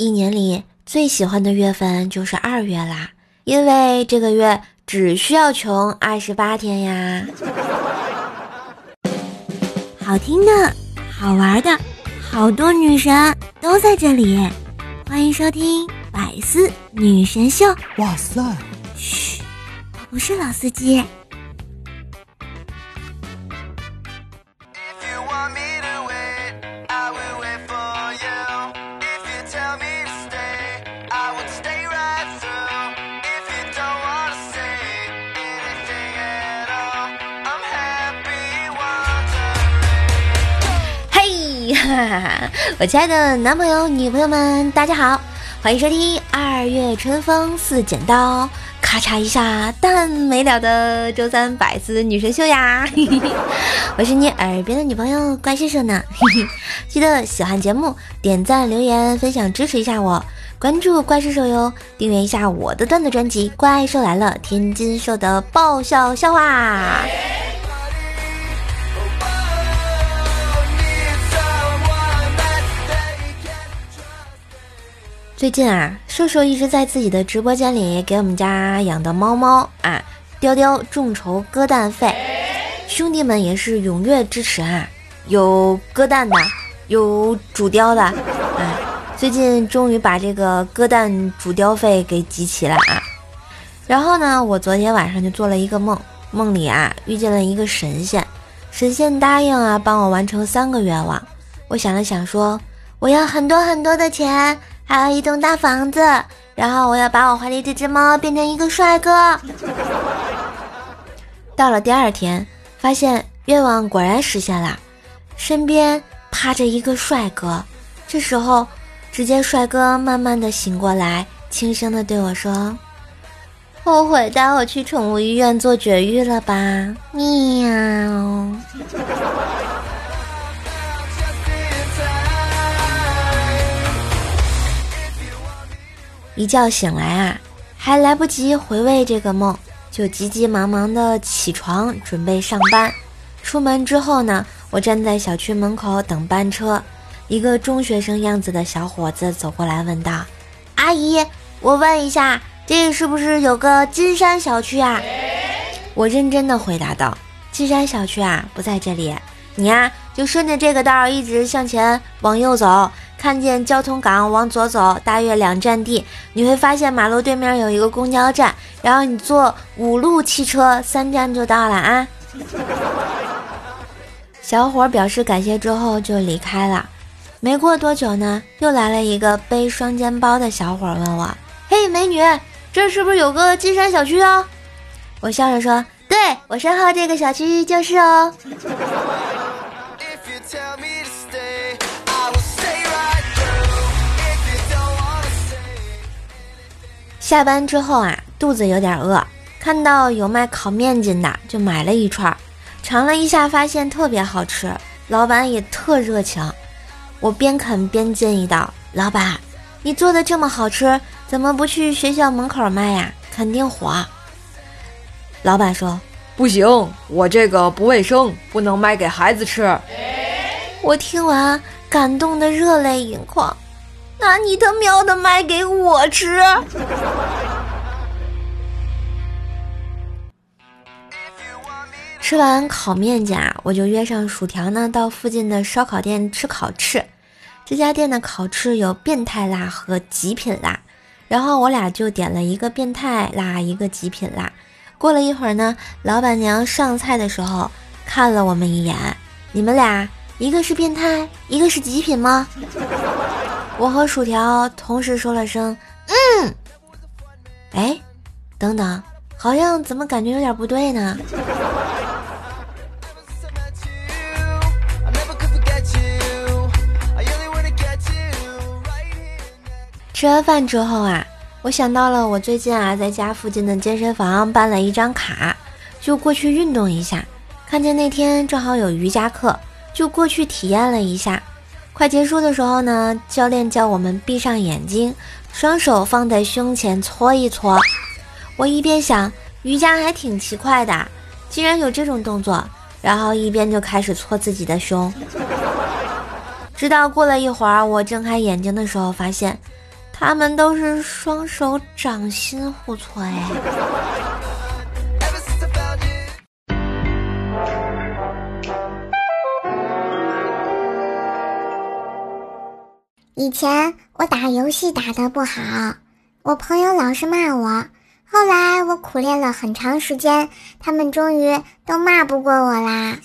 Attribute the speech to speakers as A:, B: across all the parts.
A: 一年里最喜欢的月份就是二月啦，因为这个月只需要穷二十八天呀。好听的，好玩的，好多女神都在这里，欢迎收听《百思女神秀》。哇塞！嘘，我不是老司机。哈 我亲爱的男朋友、女朋友们，大家好，欢迎收听二月春风似剪刀，咔嚓一下蛋没了的周三百思女神秀呀！我是你耳边的女朋友怪兽兽呢，记得喜欢节目点赞、留言、分享支持一下我，关注怪兽兽哟，订阅一下我的段子专辑《怪兽来了》，天津兽的爆笑笑话。最近啊，瘦瘦一直在自己的直播间里给我们家养的猫猫啊雕雕众筹割蛋费，兄弟们也是踊跃支持啊，有割蛋的，有煮雕的，哎，最近终于把这个割蛋煮雕费给集齐了啊。然后呢，我昨天晚上就做了一个梦，梦里啊遇见了一个神仙，神仙答应啊帮我完成三个愿望。我想了想说，我要很多很多的钱。还有一栋大房子，然后我要把我怀里这只猫变成一个帅哥。到了第二天，发现愿望果然实现了，身边趴着一个帅哥。这时候，只见帅哥慢慢的醒过来，轻声的对我说：“后悔带我去宠物医院做绝育了吧？”喵。一觉醒来啊，还来不及回味这个梦，就急急忙忙的起床准备上班。出门之后呢，我站在小区门口等班车，一个中学生样子的小伙子走过来问道：“阿姨，我问一下，这是不是有个金山小区啊？”我认真的回答道：“金山小区啊，不在这里，你呀就顺着这个道一直向前往右走。”看见交通岗往左走，大约两站地，你会发现马路对面有一个公交站，然后你坐五路汽车，三站就到了啊。小伙表示感谢之后就离开了。没过多久呢，又来了一个背双肩包的小伙问我：“嘿，美女，这是不是有个金山小区哦？”我笑着说：“对我身后这个小区就是哦。”下班之后啊，肚子有点饿，看到有卖烤面筋的，就买了一串，尝了一下，发现特别好吃，老板也特热情。我边啃边建议道：“老板，你做的这么好吃，怎么不去学校门口卖呀？肯定火。”老板说：“
B: 不行，我这个不卫生，不能卖给孩子吃。”
A: 我听完感动的热泪盈眶。那你他喵的卖给我吃！吃完烤面筋啊，我就约上薯条呢，到附近的烧烤店吃烤翅。这家店的烤翅有变态辣和极品辣，然后我俩就点了一个变态辣，一个极品辣。过了一会儿呢，老板娘上菜的时候看了我们一眼：“你们俩一个是变态，一个是极品吗？”我和薯条同时说了声“嗯”，哎，等等，好像怎么感觉有点不对呢？吃完饭之后啊，我想到了我最近啊在家附近的健身房办了一张卡，就过去运动一下。看见那天正好有瑜伽课，就过去体验了一下。快结束的时候呢，教练叫我们闭上眼睛，双手放在胸前搓一搓。我一边想瑜伽还挺奇怪的，竟然有这种动作，然后一边就开始搓自己的胸。直到过了一会儿，我睁开眼睛的时候，发现他们都是双手掌心互搓哎。
C: 以前我打游戏打得不好，我朋友老是骂我。后来我苦练了很长时间，他们终于都骂不过我啦。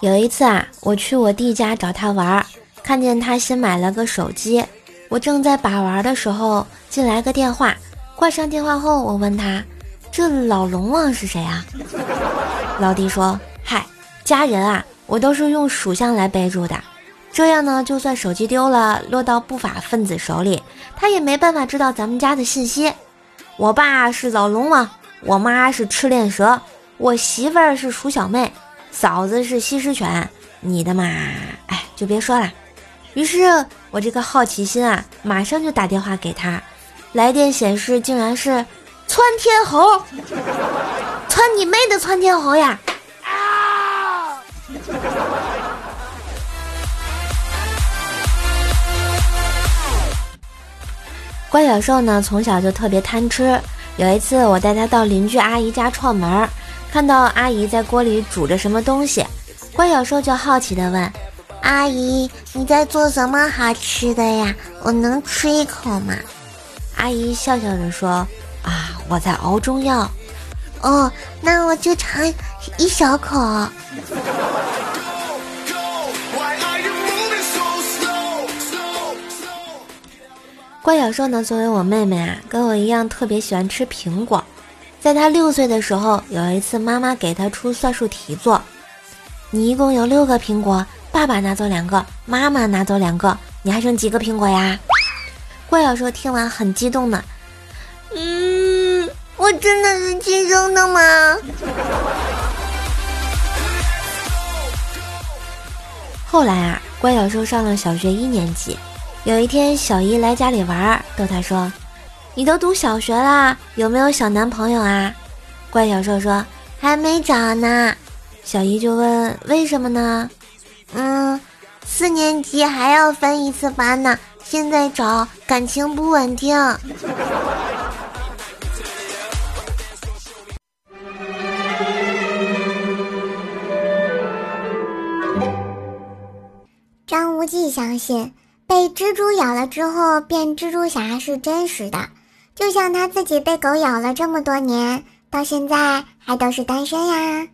A: 有一次啊，我去我弟家找他玩儿，看见他新买了个手机，我正在把玩的时候，进来个电话。挂上电话后，我问他：“这老龙王是谁啊？”老弟说：“嗨，家人啊，我都是用属相来备注的，这样呢，就算手机丢了，落到不法分子手里，他也没办法知道咱们家的信息。我爸是老龙王，我妈是赤练蛇，我媳妇儿是鼠小妹，嫂子是西施犬，你的嘛，哎，就别说了。于是，我这个好奇心啊，马上就打电话给他。”来电显示竟然是窜天猴，窜你妹的窜天猴呀！啊！关小兽呢，从小就特别贪吃。有一次，我带他到邻居阿姨家串门，看到阿姨在锅里煮着什么东西，关小兽就好奇的问：“
C: 阿姨，你在做什么好吃的呀？我能吃一口吗？”
A: 阿姨笑笑着说：“啊，我在熬中药。
C: 哦，那我就尝一小口。”
A: 怪小兽呢，作为我妹妹啊，跟我一样特别喜欢吃苹果。在她六岁的时候，有一次妈妈给她出算术题做：“你一共有六个苹果，爸爸拿走两个，妈妈拿走两个，你还剩几个苹果呀？”怪小兽听完很激动的，
C: 嗯，我真的是亲生的吗？
A: 后来啊，怪小兽上了小学一年级，有一天小姨来家里玩，逗他说：“你都读小学啦，有没有小男朋友啊？”怪小兽说：“
C: 还没找呢。”
A: 小姨就问：“为什么呢？”
C: 嗯，四年级还要分一次班呢。现在找感情不稳定。张无忌相信被蜘蛛咬了之后变蜘蛛侠是真实的，就像他自己被狗咬了这么多年，到现在还都是单身呀。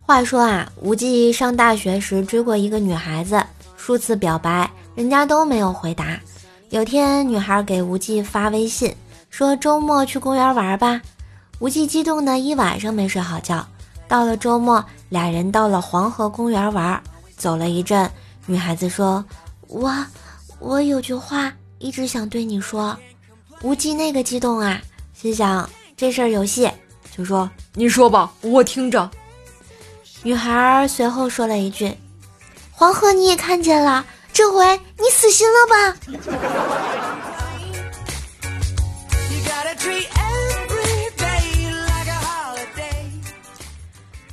A: 话说啊，无忌上大学时追过一个女孩子，数次表白，人家都没有回答。有天，女孩给无忌发微信，说周末去公园玩吧。无忌激动的一晚上没睡好觉。到了周末，俩人到了黄河公园玩，走了一阵，女孩子说：“我，我有句话。”一直想对你说，无忌那个激动啊，心想这事儿有戏，就说
B: 你说吧，我听着。
A: 女孩随后说了一句：“黄河你也看见了，这回你死心了吧？”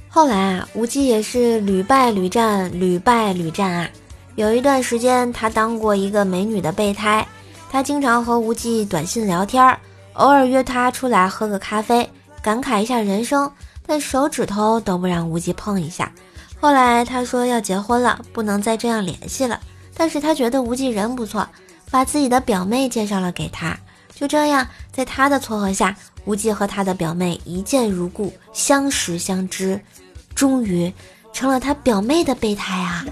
A: 后来啊，无忌也是屡败屡战，屡败屡战啊。有一段时间，他当过一个美女的备胎。他经常和无忌短信聊天，偶尔约他出来喝个咖啡，感慨一下人生，但手指头都不让无忌碰一下。后来他说要结婚了，不能再这样联系了。但是他觉得无忌人不错，把自己的表妹介绍了给他。就这样，在他的撮合下，无忌和他的表妹一见如故，相识相知，终于成了他表妹的备胎啊。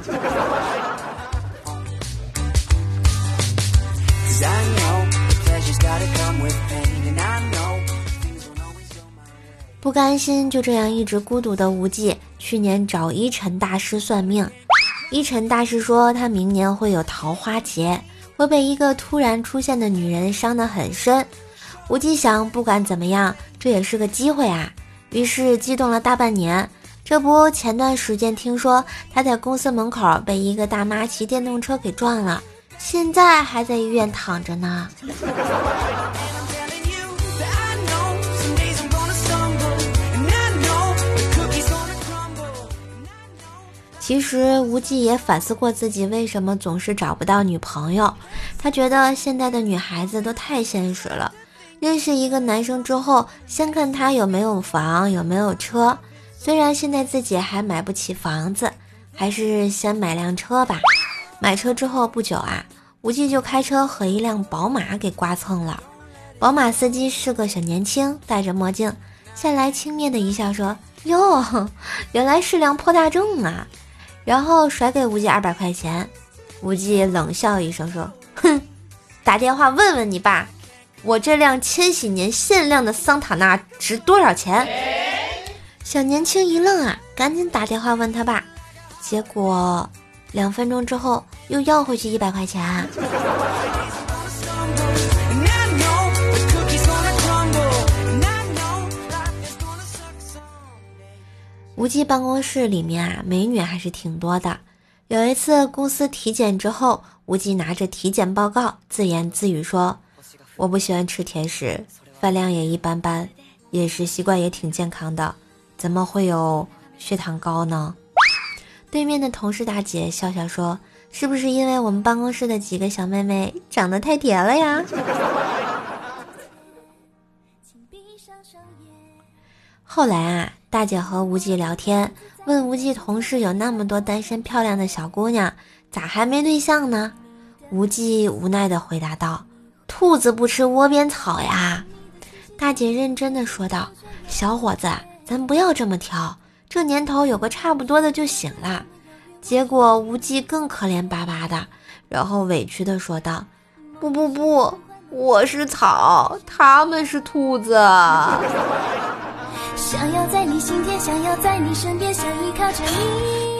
A: 不甘心就这样一直孤独的无忌，去年找一尘大师算命。一尘大师说他明年会有桃花劫，会被一个突然出现的女人伤得很深。无忌想，不管怎么样，这也是个机会啊，于是激动了大半年。这不，前段时间听说他在公司门口被一个大妈骑电动车给撞了，现在还在医院躺着呢。其实无忌也反思过自己为什么总是找不到女朋友，他觉得现在的女孩子都太现实了。认识一个男生之后，先看他有没有房，有没有车。虽然现在自己还买不起房子，还是先买辆车吧。买车之后不久啊，无忌就开车和一辆宝马给刮蹭了。宝马司机是个小年轻，戴着墨镜，下来轻蔑的一笑说：“哟，原来是辆破大众啊。”然后甩给无忌二百块钱，无忌冷笑一声说：“哼，打电话问问你爸，我这辆千禧年限量的桑塔纳值多少钱？”小年轻一愣啊，赶紧打电话问他爸，结果两分钟之后又要回去一百块钱。无忌办公室里面啊，美女还是挺多的。有一次公司体检之后，无忌拿着体检报告自言自语说：“我不喜欢吃甜食，饭量也一般般，饮食习惯也挺健康的，怎么会有血糖高呢？”对面的同事大姐笑笑说：“是不是因为我们办公室的几个小妹妹长得太甜了呀？” 后来啊。大姐和无忌聊天，问无忌同事有那么多单身漂亮的小姑娘，咋还没对象呢？无忌无奈的回答道：“兔子不吃窝边草呀。”大姐认真的说道：“小伙子，咱不要这么挑，这年头有个差不多的就行了。”结果无忌更可怜巴巴的，然后委屈的说道：“不不不，我是草，他们是兔子。”想要在你心田，想要在你身边，想依靠着你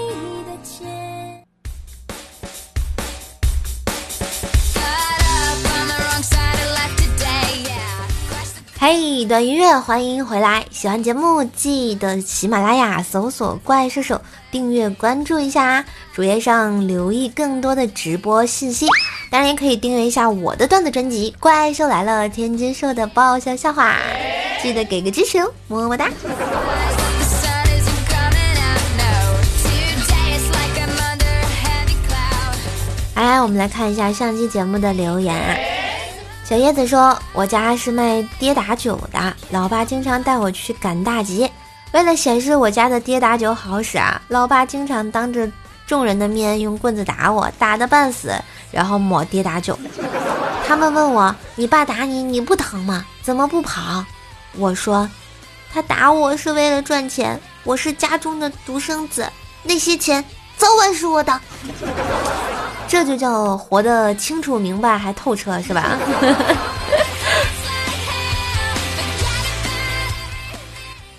A: 嘿，段音乐，欢迎回来！喜欢节目记得喜马拉雅搜索“怪兽手”，订阅关注一下啊！主页上留意更多的直播信息，当然也可以订阅一下我的段子专辑《怪兽来了》，天津兽的爆笑笑话。记得给个支持哦，么么哒！来，我们来看一下上期节目的留言啊。小叶子说：“我家是卖跌打酒的，老爸经常带我去赶大集。为了显示我家的跌打酒好使啊，老爸经常当着众人的面用棍子打我，打的半死，然后抹跌打酒。他们问我：你爸打你，你不疼吗？怎么不跑？”我说，他打我是为了赚钱，我是家中的独生子，那些钱早晚是我的。这就叫活得清楚明白还透彻，是吧？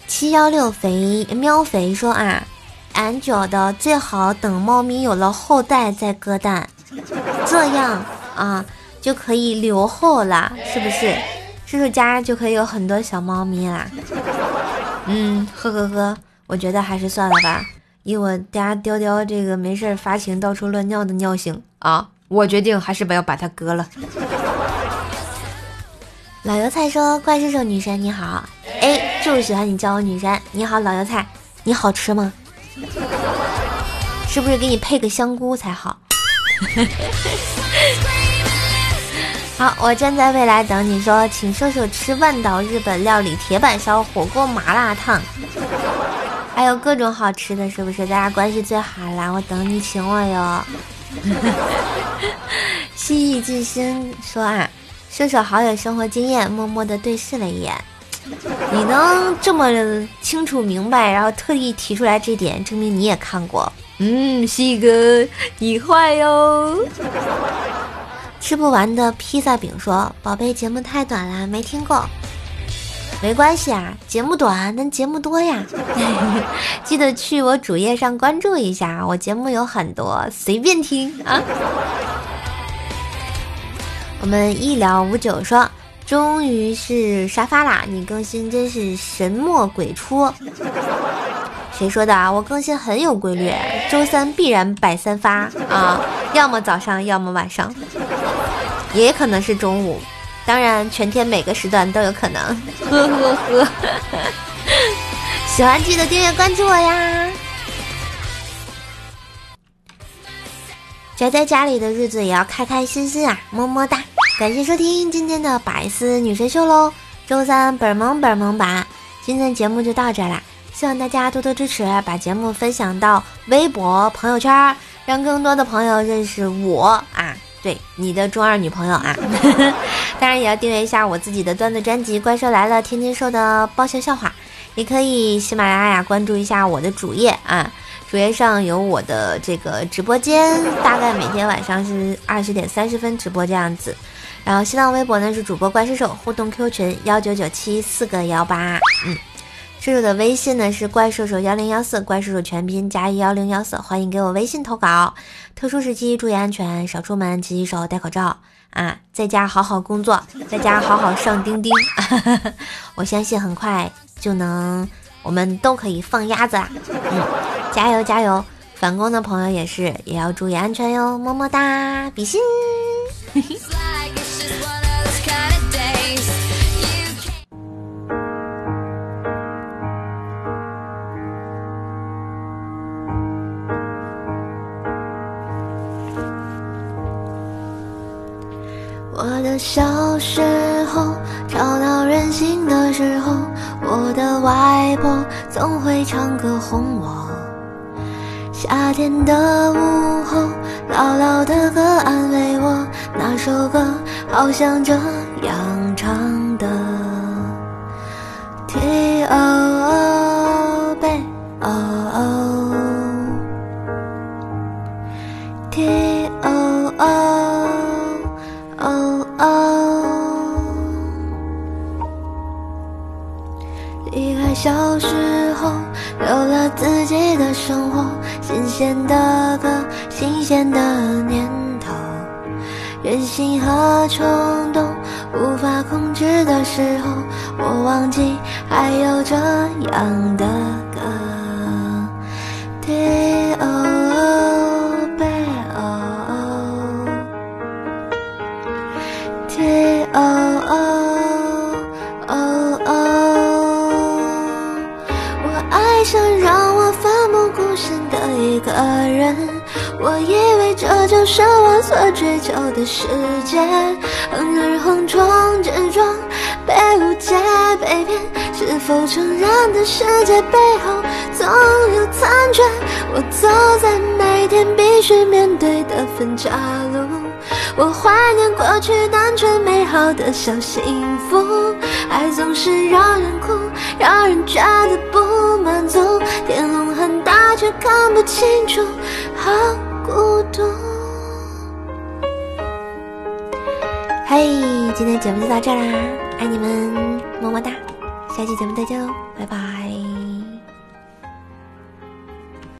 A: 七幺六肥喵肥说啊，俺觉得最好等猫咪有了后代再割蛋，这样啊就可以留后了，是不是？叔叔家就可以有很多小猫咪啦。嗯，呵呵呵，我觉得还是算了吧。以我家雕雕这个没事发情到处乱尿的尿性啊，我决定还是不要把它割了。老油菜说：“怪叔叔女神你好哎就是喜欢你叫我女神。你好，老油菜，你好吃吗？是不是给你配个香菇才好？” 好，我站在未来等你说，请瘦瘦吃万岛日本料理铁板烧、火锅、麻辣烫，还有各种好吃的，是不是？大家关系最好啦，我等你请我哟。西域之心说啊，射手好有生活经验，默默的对视了一眼。你能这么清楚明白，然后特意提出来这点，证明你也看过。嗯，西哥，你坏哟。吃不完的披萨饼说：“宝贝，节目太短了，没听过。没关系啊，节目短，但节目多呀。记得去我主页上关注一下，我节目有很多，随便听啊。”我们一聊五九说：“终于是沙发啦，你更新真是神莫鬼出。”谁说的啊？我更新很有规律，周三必然摆三发啊，要么早上，要么晚上，也可能是中午，当然全天每个时段都有可能。呵呵呵，喜欢记得订阅关注我呀！宅在家里的日子也要开开心心啊！么么哒！感谢收听今天的百思女神秀喽，周三本萌本萌版，今天的节目就到这啦。希望大家多多支持，把节目分享到微博、朋友圈，让更多的朋友认识我啊！对，你的中二女朋友啊！当然也要订阅一下我自己的段子专辑《怪兽来了》，天天说的爆笑笑话。也可以喜马拉雅关注一下我的主页啊，主页上有我的这个直播间，大概每天晚上是二十点三十分直播这样子。然后新浪微博呢是主播怪兽手，互动 Q 群幺九九七四个幺八，嗯。射手的微信呢是怪兽手幺零幺四，怪兽手全拼加一幺零幺四，欢迎给我微信投稿。特殊时期注意安全，少出门，勤洗手，戴口罩啊！在家好好工作，在家好好上钉钉。我相信很快就能，我们都可以放鸭子啦！嗯，加油加油！返工的朋友也是，也要注意安全哟，么么哒，比心。嘿 嘿夏天的午后，姥姥的歌安慰我，那首歌好像这样唱。失的时候，我忘记还有这样的歌。是我所追求的世界，横而横冲直撞，被误解被骗，是否成人的世界背后总有残缺？我走在每天必须面对的分岔路，我怀念过去单纯美好的小幸福，爱总是让人哭，让人觉得不满足，天空很大却看不清楚，好。孤独。嘿，今天节目就到这啦，爱你们，么么哒，下期节目再见喽，拜拜。